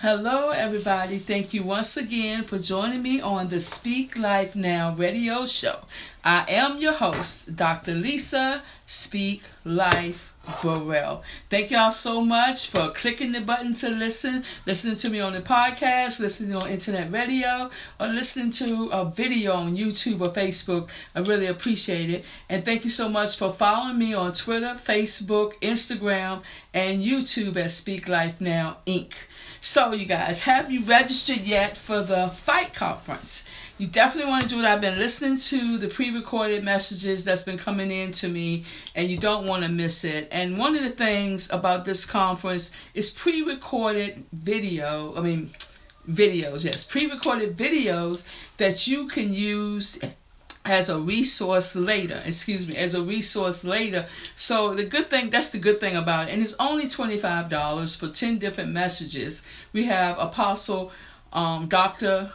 Hello, everybody. Thank you once again for joining me on the Speak Life Now radio show. I am your host, Dr. Lisa Speak Life Burrell. Thank y'all so much for clicking the button to listen, listening to me on the podcast, listening on internet radio, or listening to a video on YouTube or Facebook. I really appreciate it. And thank you so much for following me on Twitter, Facebook, Instagram, and YouTube at Speak Life Now Inc. So, you guys, have you registered yet for the fight conference? You definitely want to do it. I've been listening to the pre recorded messages that's been coming in to me, and you don't want to miss it. And one of the things about this conference is pre recorded video. I mean, videos, yes, pre recorded videos that you can use as a resource later excuse me as a resource later so the good thing that's the good thing about it and it's only $25 for 10 different messages we have apostle um, dr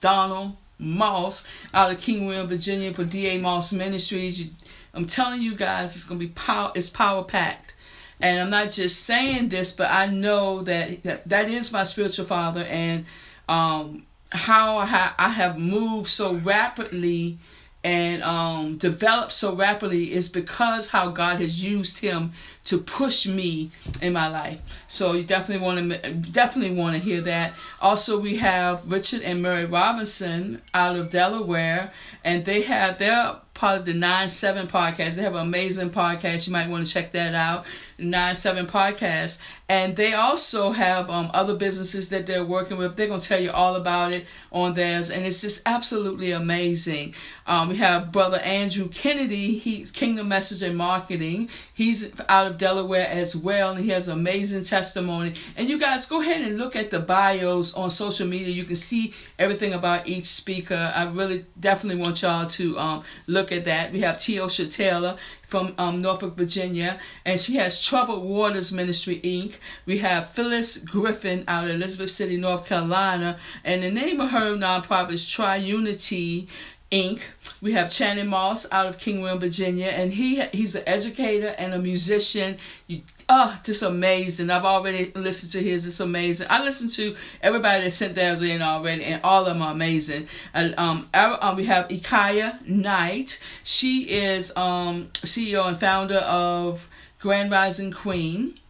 donald moss out of king william virginia for da moss ministries. I'm telling you guys it's to be power it's power packed. And i'm not just saying this but i know that that, that is my spiritual father and um how I have moved so rapidly and um, developed so rapidly is because how God has used him to push me in my life. So you definitely want to definitely want to hear that. Also, we have Richard and Mary Robinson out of Delaware, and they have their part of the Nine Seven podcast. They have an amazing podcast. You might want to check that out. Nine Seven podcast, and they also have um, other businesses that they're working with. They're gonna tell you all about it on theirs, and it's just absolutely amazing. Um, we have brother Andrew Kennedy. He's Kingdom Message and Marketing. He's out of Delaware as well, and he has amazing testimony. And you guys go ahead and look at the bios on social media. You can see everything about each speaker. I really definitely want y'all to um, look at that. We have Teosha Taylor from um, Norfolk, Virginia, and she has Troubled Waters Ministry Inc. We have Phyllis Griffin out of Elizabeth City, North Carolina, and the name of her nonprofit is Triunity Inc. We have Channing Moss out of King William, Virginia, and he he's an educator and a musician. You, oh, just amazing! I've already listened to his. It's amazing. I listened to everybody that sent theirs in already, and all of them are amazing. And um, our, um we have Ikaya Knight. She is um CEO and founder of Grand Rising Queen,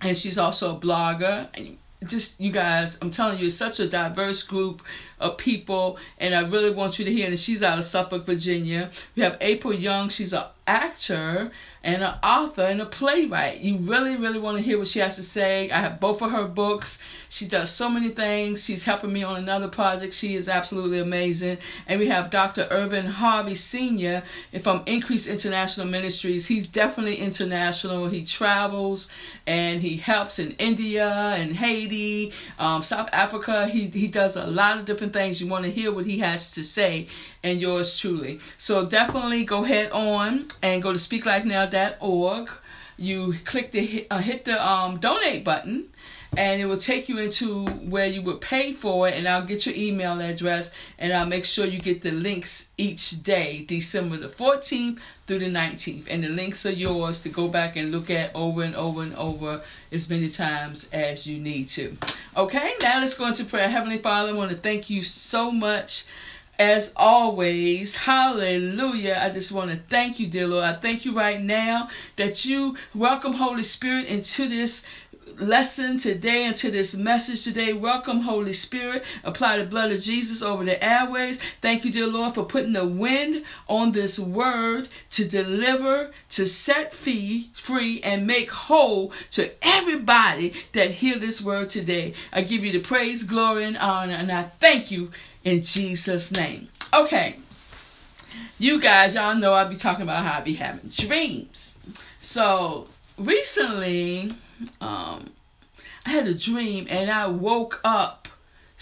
and she's also a blogger just you guys, I'm telling you, it's such a diverse group of people, and I really want you to hear. And she's out of Suffolk, Virginia. We have April Young. She's an actor and an author and a playwright. You really, really want to hear what she has to say. I have both of her books. She does so many things. She's helping me on another project. She is absolutely amazing. And we have Dr. Irvin Harvey Sr. from Increase International Ministries. He's definitely international. He travels and he helps in India and Haiti, um, South Africa. He, he does a lot of different things. You want to hear what he has to say and yours truly. So definitely go head on and go to speaklifenow.org. You click the uh, hit the um, donate button and it will take you into where you would pay for it and I'll get your email address and I'll make sure you get the links each day December the 14th through the 19th and the links are yours to go back and look at over and over and over as many times as you need to okay now let's go into prayer Heavenly Father I want to thank you so much as always, hallelujah. I just want to thank you, dear Lord. I thank you right now that you welcome Holy Spirit into this lesson today into this message today. Welcome, Holy Spirit. Apply the blood of Jesus over the airways. Thank you, dear Lord, for putting the wind on this word to deliver, to set free, free, and make whole to everybody that hear this word today. I give you the praise, glory, and honor, and I thank you in Jesus' name. Okay. You guys, y'all know I be talking about how I be having dreams. So recently, um, I had a dream and I woke up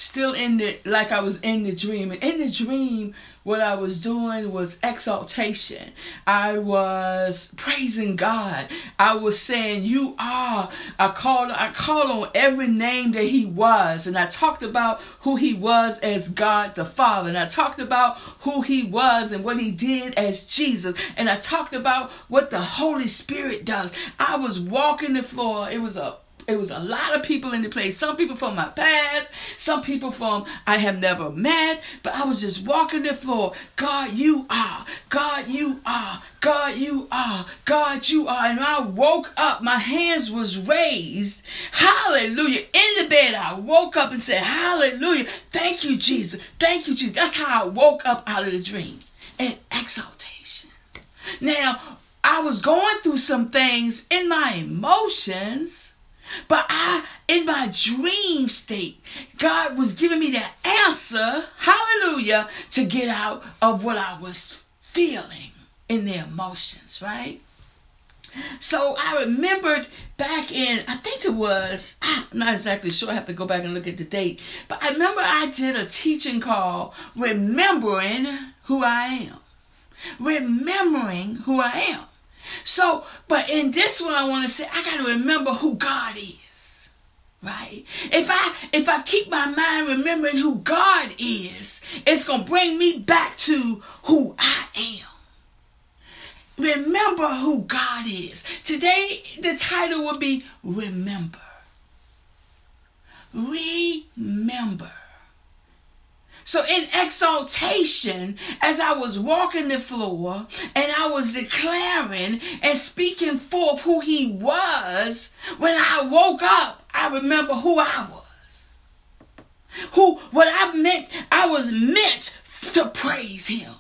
still in the like I was in the dream. And in the dream, what I was doing was exaltation. I was praising God. I was saying, "You are." I called. I called on every name that He was, and I talked about who He was as God the Father, and I talked about who He was and what He did as Jesus, and I talked about what the Holy Spirit does. I was walking the floor. It was a it was a lot of people in the place. Some people from my past, some people from I have never met, but I was just walking the floor. God, you are. God, you are. God, you are. God, you are. And I woke up. My hands was raised. Hallelujah. In the bed, I woke up and said, Hallelujah. Thank you, Jesus. Thank you, Jesus. That's how I woke up out of the dream. And exaltation. Now, I was going through some things in my emotions, but I, in my dream state, God was giving me the answer, hallelujah, to get out of what I was feeling in the emotions, right? So I remembered back in, I think it was, ah, I'm not exactly sure, I have to go back and look at the date, but I remember I did a teaching call Remembering Who I Am. Remembering who I am. So, but in this one, I want to say I got to remember who God is. Right? If I if I keep my mind remembering who God is, it's gonna bring me back to who I am. Remember who God is. Today, the title will be Remember. Remember. So, in exaltation, as I was walking the floor and I was declaring and speaking forth who He was, when I woke up, I remember who I was. Who, what I meant, I was meant to praise Him.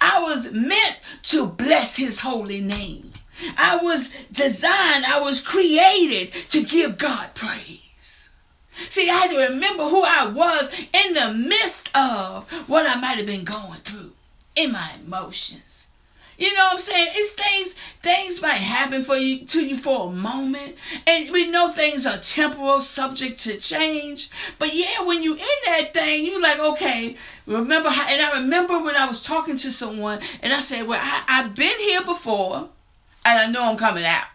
I was meant to bless His holy name. I was designed, I was created to give God praise. See, I had to remember who I was in the midst of what I might have been going through in my emotions. You know what I'm saying? It's things things might happen for you to you for a moment. And we know things are temporal, subject to change. But yeah, when you in that thing, you're like, okay, remember how and I remember when I was talking to someone and I said, Well, I, I've been here before and I know I'm coming out.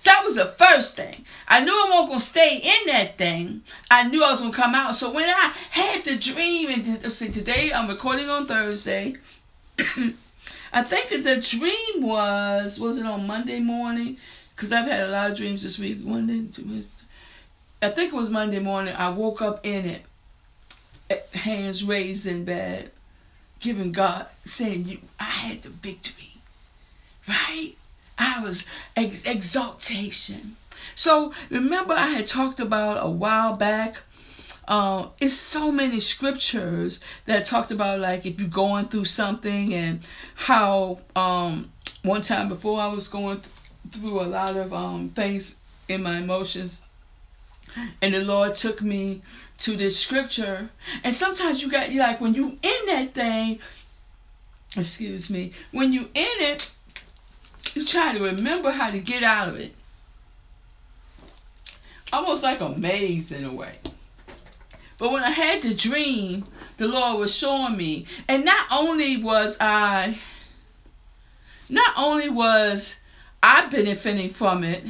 So that was the first thing. I knew I wasn't gonna stay in that thing. I knew I was gonna come out. So when I had the dream, and see, today I'm recording on Thursday. I think the dream was was it on Monday morning? Because I've had a lot of dreams this week. Monday, I think it was Monday morning. I woke up in it, eh, hands raised in bed, giving God, saying, "You, I had the victory." I was ex- exaltation. So remember, I had talked about a while back. Uh, it's so many scriptures that talked about like if you're going through something and how um, one time before I was going th- through a lot of um, things in my emotions, and the Lord took me to this scripture. And sometimes you got like when you in that thing. Excuse me. When you in it, you try to remember how to get out of it. Almost like a maze in a way. But when I had the dream, the Lord was showing me. And not only was I, not only was I benefiting from it,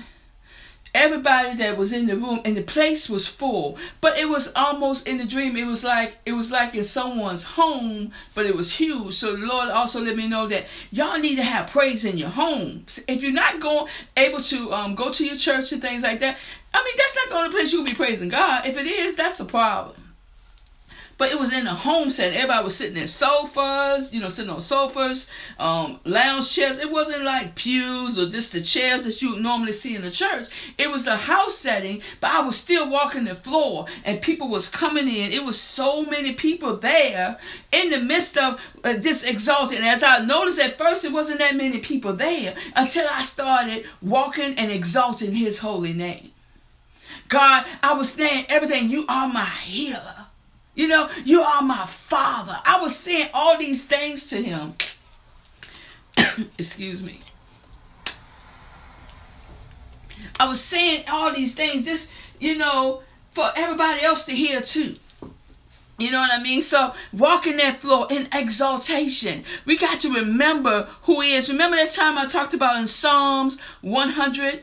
everybody that was in the room and the place was full but it was almost in the dream. It was like it was like in someone's home but it was huge. So the lord also let me know that y'all need to have praise in your homes if you're not going able to um, go to your church and things like that i mean that's not the only place you'll be praising god. If it is that's the problem but it was in a home setting. Everybody was sitting in sofas, you know, sitting on sofas, um, lounge chairs. It wasn't like pews or just the chairs that you normally see in the church. It was a house setting, but I was still walking the floor and people was coming in. It was so many people there in the midst of uh, this exalted. And as I noticed at first, it wasn't that many people there until I started walking and exalting his holy name. God, I was saying everything. You are my healer. You know, you are my father. I was saying all these things to him. Excuse me. I was saying all these things, this, you know, for everybody else to hear too. You know what I mean? So walking that floor in exaltation. We got to remember who he is. Remember that time I talked about in Psalms 100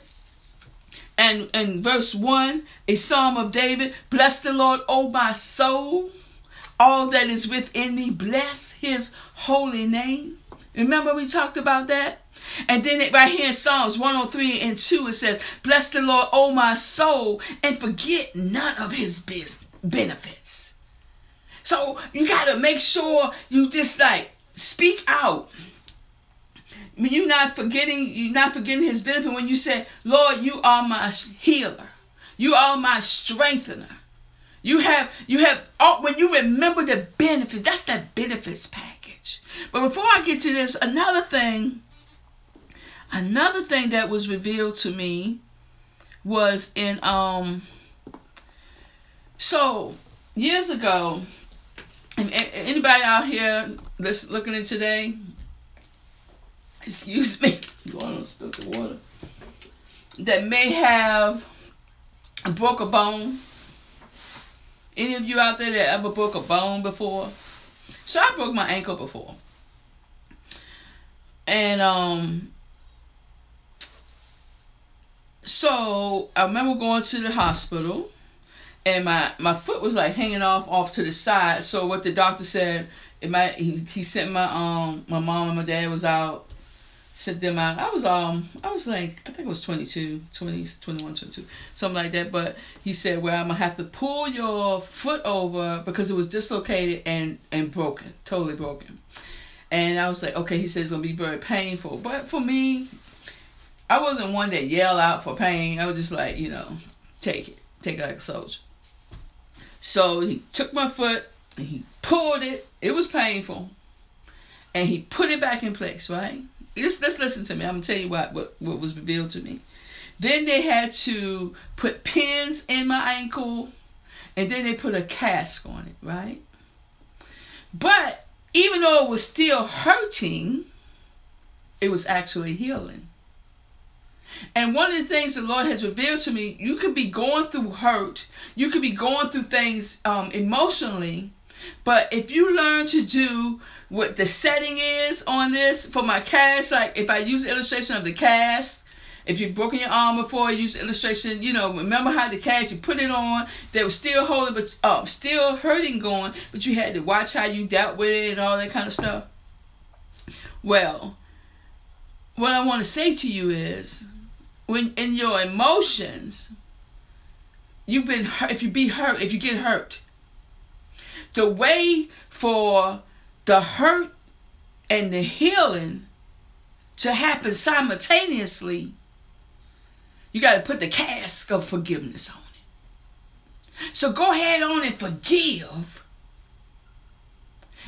and and verse 1 a psalm of david bless the lord o my soul all that is within me bless his holy name remember we talked about that And then it, right here in Psalms 103 and 2, it says, Bless the Lord, O my soul, and forget none of his benefits. So you got to make sure you just like speak out. You're not forgetting, you're not forgetting his benefit when you say, Lord, you are my healer. You are my strengthener. You have, you have, oh, when you remember the benefits, that's that benefits package. But before I get to this, another thing Another thing that was revealed to me was in um so years ago anybody out here that's looking at today excuse me. Going to spill the water. That may have broke a bone. Any of you out there that ever broke a bone before? So i broke my ankle before. And um so I remember going to the hospital and my my foot was like hanging off off to the side. So what the doctor said, it might he, he sent my um my mom and my dad was out, sent them out. I was um I was like I think it was 22, 20, 21, 22, something like that. But he said, well I'm gonna have to pull your foot over because it was dislocated and and broken, totally broken. And I was like, okay. He says it's gonna be very painful, but for me, I wasn't one that yell out for pain. I was just like, you know, take it, take it like a soldier. So he took my foot and he pulled it. It was painful, and he put it back in place. Right? Let's let's listen to me. I'm gonna tell you what what, what was revealed to me. Then they had to put pins in my ankle, and then they put a cast on it. Right? But even though it was still hurting, it was actually healing. And one of the things the Lord has revealed to me, you could be going through hurt, you could be going through things um, emotionally, but if you learn to do what the setting is on this for my cast, like if I use illustration of the cast, if you've broken your arm before, use illustration, you know, remember how the cast you put it on, they were still holding, but um, still hurting going, but you had to watch how you dealt with it and all that kind of stuff. Well, what I want to say to you is when in your emotions, you've been hurt, if you be hurt, if you get hurt, the way for the hurt and the healing to happen simultaneously, you got to put the cask of forgiveness on it. So go ahead on and forgive.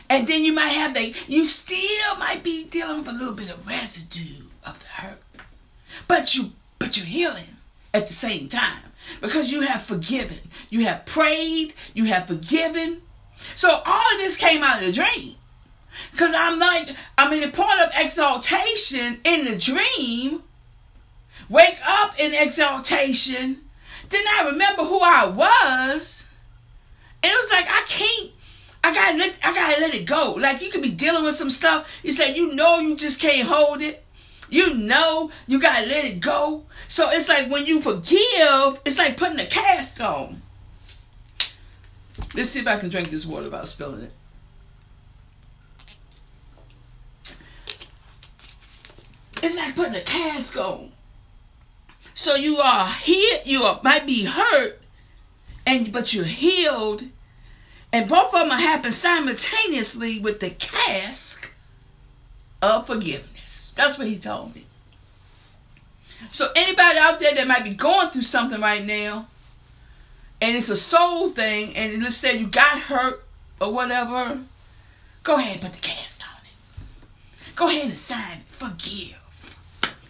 And then you might have the, you still might be dealing with a little bit of residue of the hurt. But you but you're healing at the same time because you have forgiven. You have prayed, you have forgiven. So all of this came out of the dream. Because I'm like, I'm in the point of exaltation in the dream. Wake up in exaltation. Then I remember who I was. And it was like, I can't, I gotta let, I gotta let it go. Like you could be dealing with some stuff. You say, you know, you just can't hold it. You know you gotta let it go. So it's like when you forgive, it's like putting a cast on. Let's see if I can drink this water without spilling it. It's like putting a cast on. So you are here, you are, might be hurt, and but you're healed, and both of them happen simultaneously with the cask of forgiveness. That's what he told me. So anybody out there that might be going through something right now, and it's a soul thing, and let's say you got hurt or whatever, go ahead and put the cast on it. Go ahead and sign it. Forgive.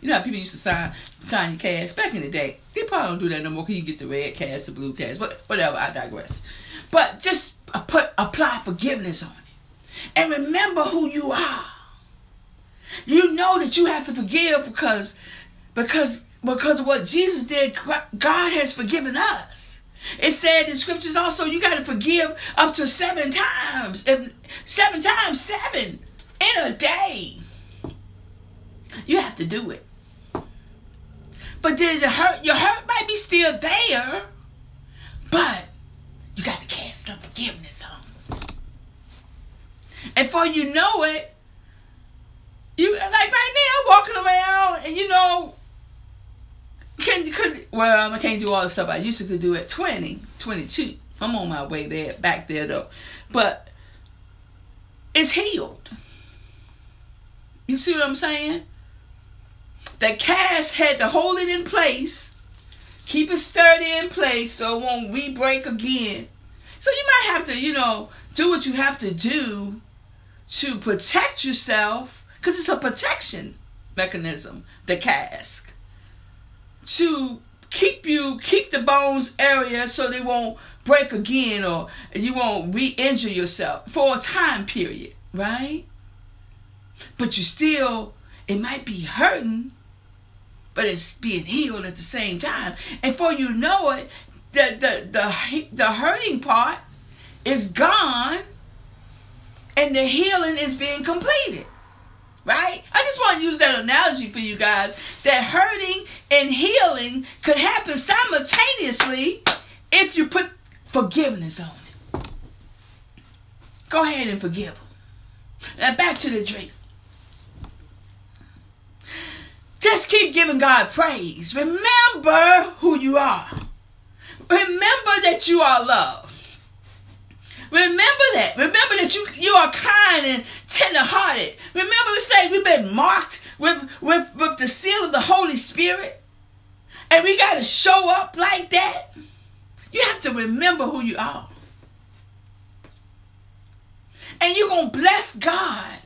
You know how people used to sign sign your cast back in the day. They probably don't do that no more. Cause you get the red cast, the blue cast, but whatever. I digress. But just uh, put apply forgiveness on it, and remember who you are. You know that you have to forgive because because because of what Jesus did, God has forgiven us. It said in scriptures also you got to forgive up to seven times. Seven times seven in a day. You have to do it. But then the hurt your hurt might be still there. But you got to cast up forgiveness on. And for you know it, you like right now walking around and you know can could well I can't do all the stuff I used to do at 20, 22. I'm on my way there back there though. But it's healed. You see what I'm saying? The cast had to hold it in place, keep it sturdy in place so it won't re-break again. So you might have to, you know, do what you have to do to protect yourself because it's a protection mechanism, the cask. To keep you keep the bones area so they won't break again or you won't re-injure yourself for a time period, right? But you still it might be hurting, but it's being healed at the same time. And for you know it, the the the, the hurting part is gone and the healing is being completed. Right? I just want to use that analogy for you guys that hurting and healing could happen simultaneously if you put forgiveness on it. Go ahead and forgive them. Now back to the dream. Just keep giving God praise. Remember who you are. Remember that you are loved. Remember that. Remember that you you are kind and tender-hearted. Remember we say we've been marked with, with, with the seal of the Holy Spirit. And we got to show up like that. You have to remember who you are. And you're to bless God.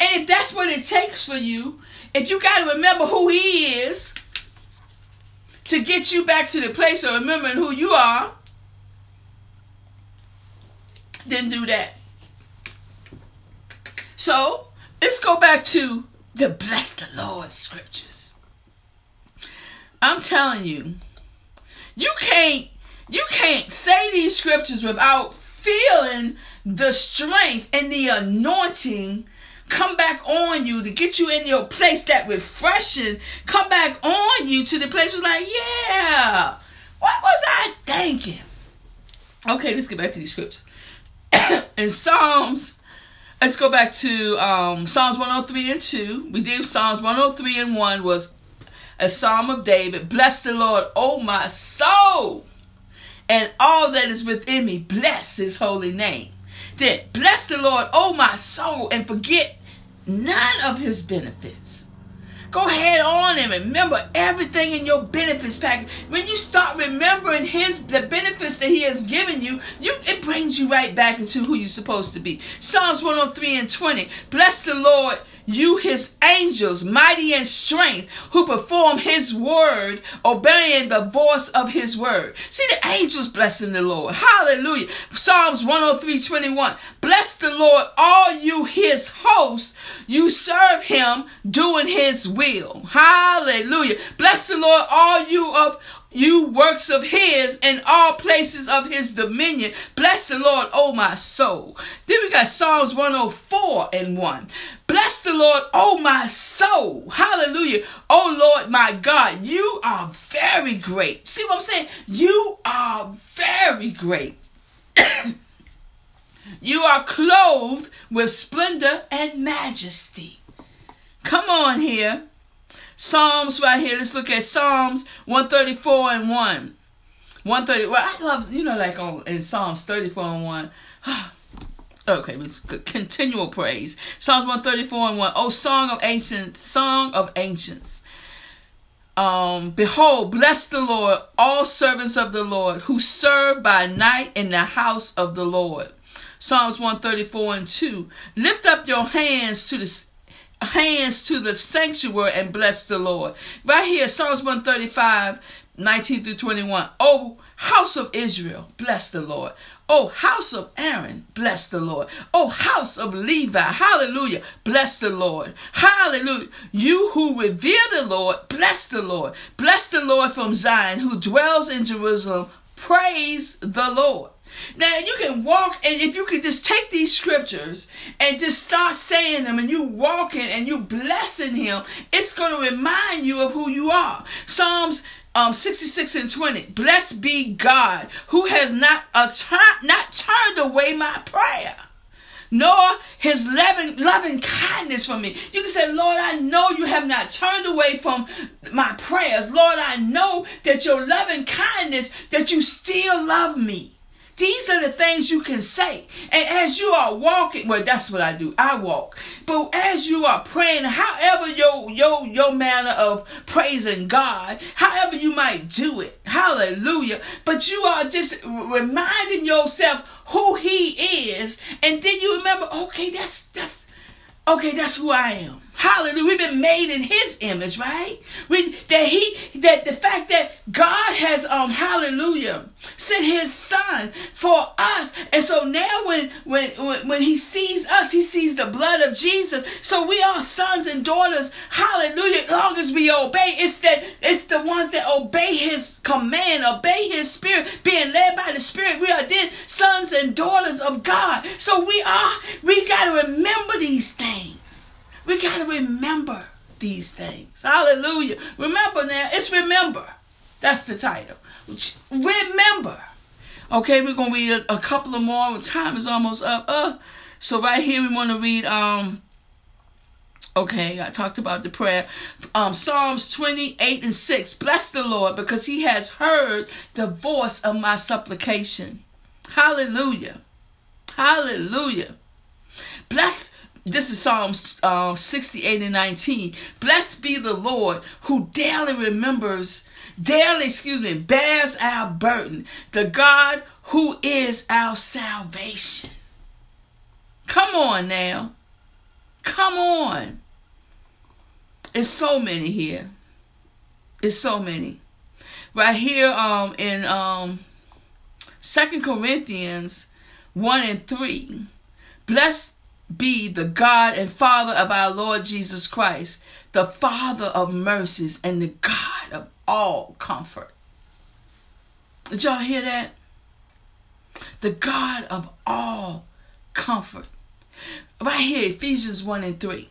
And if that's what it takes for you, if you got to remember who He is to get you back to the place of remembering who you are, then do that. So let's go back to the bless the Lord scriptures. I'm telling you, you can't you can't say these scriptures without feeling the strength and the anointing come back on you to get you in your place that refreshing come back on you to the place was like yeah what was i thinking okay let's get back to these scriptures in Psalms, let's go back to um, Psalms 103 and 2. We did Psalms 103 and 1 was a psalm of David. Bless the Lord, O my soul, and all that is within me. Bless his holy name. Then bless the Lord, O my soul, and forget none of his benefits Go ahead on and remember everything in your benefits package. When you start remembering his the benefits that he has given you, you it brings you right back into who you're supposed to be. Psalms 103 and 20. Bless the Lord you his angels, mighty in strength, who perform his word, obeying the voice of his word. See the angels blessing the Lord. Hallelujah. Psalms 103 21. Bless the Lord, all you his hosts. You serve him doing his will. Hallelujah. Bless the Lord, all you of you works of his in all places of his dominion. Bless the Lord, O my soul. Then we got Psalms 104 and 1. Bless the Lord, O my soul. Hallelujah. O Lord, my God, you are very great. See what I'm saying? You are very great. you are clothed with splendor and majesty. Come on here. Psalms right here. Let's look at Psalms 134 and 1. 130. Well, I love, you know, like on in Psalms 34 and 1. okay, it's continual praise. Psalms 134 and 1. Oh, song of ancients, song of ancients. Um, behold, bless the Lord, all servants of the Lord, who serve by night in the house of the Lord. Psalms 134 and 2. Lift up your hands to the hands to the sanctuary and bless the Lord. Right here, Psalms 135, 19 through 21. Oh, house of Israel, bless the Lord. Oh, house of Aaron, bless the Lord. Oh, house of Levi, hallelujah, bless the Lord. Hallelujah. You who revere the Lord, bless the Lord. Bless the Lord from Zion, who dwells in Jerusalem. Praise the Lord. Now you can walk, and if you could just take these scriptures and just start saying them, and you walking and you blessing Him, it's going to remind you of who you are. Psalms um, 66 and 20. Blessed be God who has not, uh, not turned away my prayer. nor his loving, loving kindness for me. You can say, Lord, I know you have not turned away from my prayers. Lord, I know that your loving kindness, that you still love me. These are the things you can say. And as you are walking, well, that's what I do. I walk. But as you are praying, however your your your manner of praising God, however you might do it, hallelujah. But you are just reminding yourself who He is, and then you remember, okay, that's that's okay, that's who I am. Hallelujah. We've been made in his image, right? We that he that the fact that God has um hallelujah sent his son for us. And so now when when when, when he sees us, he sees the blood of Jesus. So we are sons and daughters. Hallelujah. Long as we obey, it's that it's the ones that obey his command, obey his spirit, being led by the spirit. We are then sons and daughters of God. So we are we gotta remember these things. We got to remember these things. Hallelujah. Remember now, it's remember. That's the title. Remember. Okay, we're going to read a, a, couple of more. Time is almost up. Uh, so right here we want to read um Okay, I talked about the prayer. Um, Psalms 28 and 6. Bless the Lord because he has heard the voice of my supplication. Hallelujah. Hallelujah. Bless this is Psalms uh, 68 and 19. Blessed be the Lord who daily remembers, daily, excuse me, bears our burden, the God who is our salvation. Come on now. Come on. It's so many here. It's so many. Right here um in um Second Corinthians 1 and 3. Blessed be the God and Father of our Lord Jesus Christ, the Father of mercies and the God of all comfort. Did y'all hear that? The God of all comfort. Right here, Ephesians 1 and 3.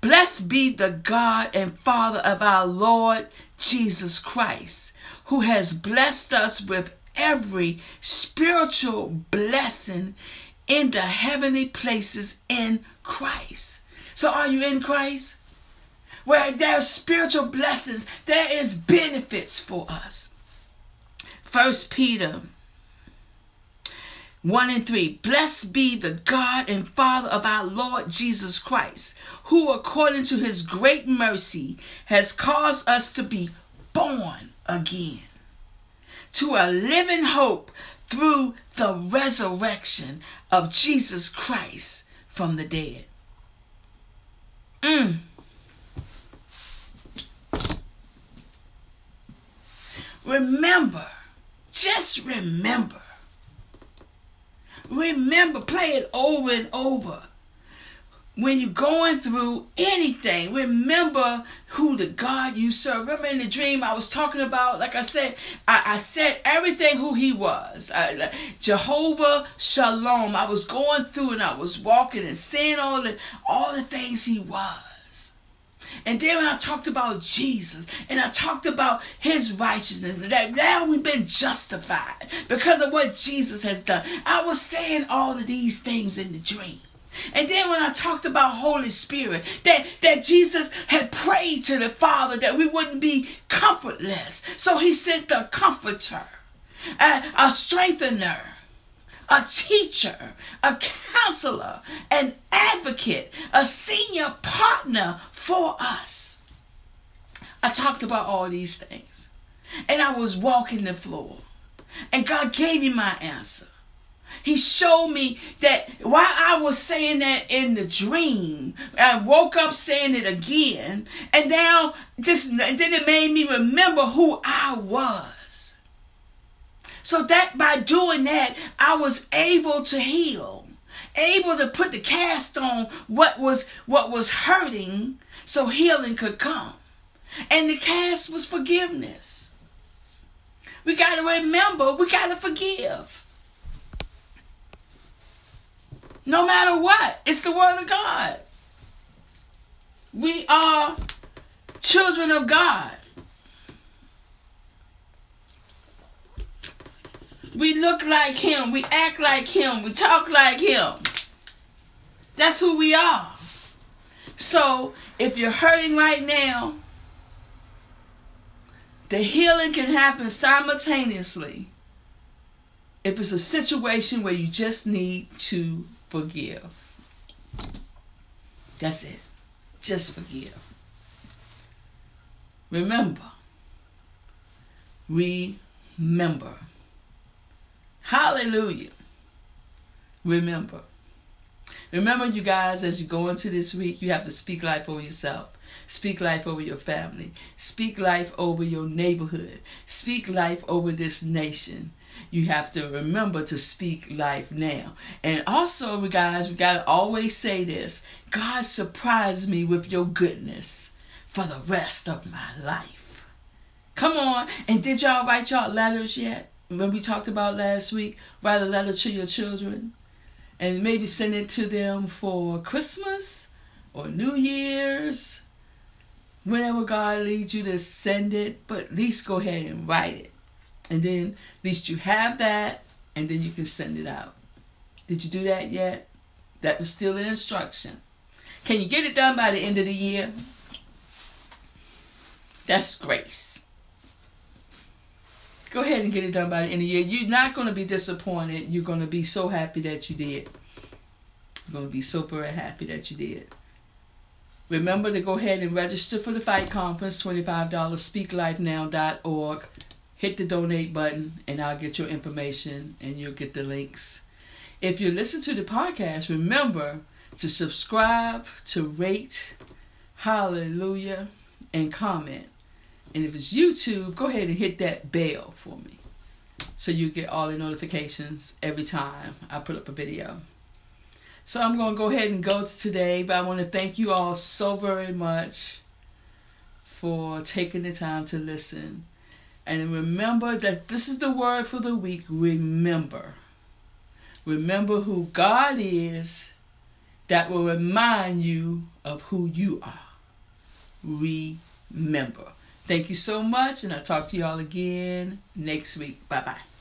Blessed be the God and Father of our Lord Jesus Christ, who has blessed us with every spiritual blessing in the heavenly places in Christ. So are you in Christ? Where there's spiritual blessings, there is benefits for us. First Peter 1 and 3. Blessed be the God and Father of our Lord Jesus Christ, who according to his great mercy has caused us to be born again to a living hope through the resurrection of Jesus Christ from the dead. Mm. Remember, just remember. Remember, play it over and over when you're going through anything, remember who the God you serve. Remember in the dream I was talking about, like I said, I, I said everything who he was. I, Jehovah Shalom. I was going through and I was walking and saying all the all the things he was. And then when I talked about Jesus and I talked about his righteousness, that now we've been justified because of what Jesus has done. I was saying all of these things in the dream. And then when I talked about Holy Spirit, that, that Jesus had prayed to the Father that we wouldn't be comfortless. So he sent the comforter, a, a strengthener, a teacher, a counselor, an advocate, a senior partner for us. I talked about all these things. And I was walking the floor. And God gave me my answer. He showed me that while I was saying that in the dream, I woke up saying it again, and now just then it made me remember who I was. So that by doing that, I was able to heal, able to put the cast on what was what was hurting, so healing could come. And the cast was forgiveness. We got to remember, we got to forgive. No matter what, it's the word of God. We are children of God. We look like him, we act like him, we talk like him. That's who we are. So if you're hurting right now, the healing can happen simultaneously if it's a situation where you just need to forgive. That's it. Just forgive. Remember. Remember. Hallelujah. Remember. Remember, you guys, as you go into this week, you have to speak life over yourself. Speak life over your family. Speak life over your neighborhood. Speak life over this nation. You have to remember to speak life now. And also, guys, we got to always say this God surprised me with your goodness for the rest of my life. Come on. And did y'all write y'all letters yet? When we talked about last week, write a letter to your children and maybe send it to them for Christmas or New Year's. Whenever God leads you to send it, but at least go ahead and write it. And then at least you have that, and then you can send it out. Did you do that yet? That was still an instruction. Can you get it done by the end of the year? That's grace. Go ahead and get it done by the end of the year. You're not going to be disappointed. You're going to be so happy that you did. You're going to be super happy that you did. Remember to go ahead and register for the Fight Conference, $25, speaklifenow.org. Hit the donate button, and I'll get your information and you'll get the links. If you listen to the podcast, remember to subscribe, to rate, hallelujah, and comment. And if it's YouTube, go ahead and hit that bell for me so you get all the notifications every time I put up a video. So I'm going to go ahead and go to today, but I want to thank you all so very much for taking the time to listen. And remember that this is the word for the week remember. Remember who God is that will remind you of who you are. Remember. Thank you so much, and I'll talk to you all again next week. Bye bye.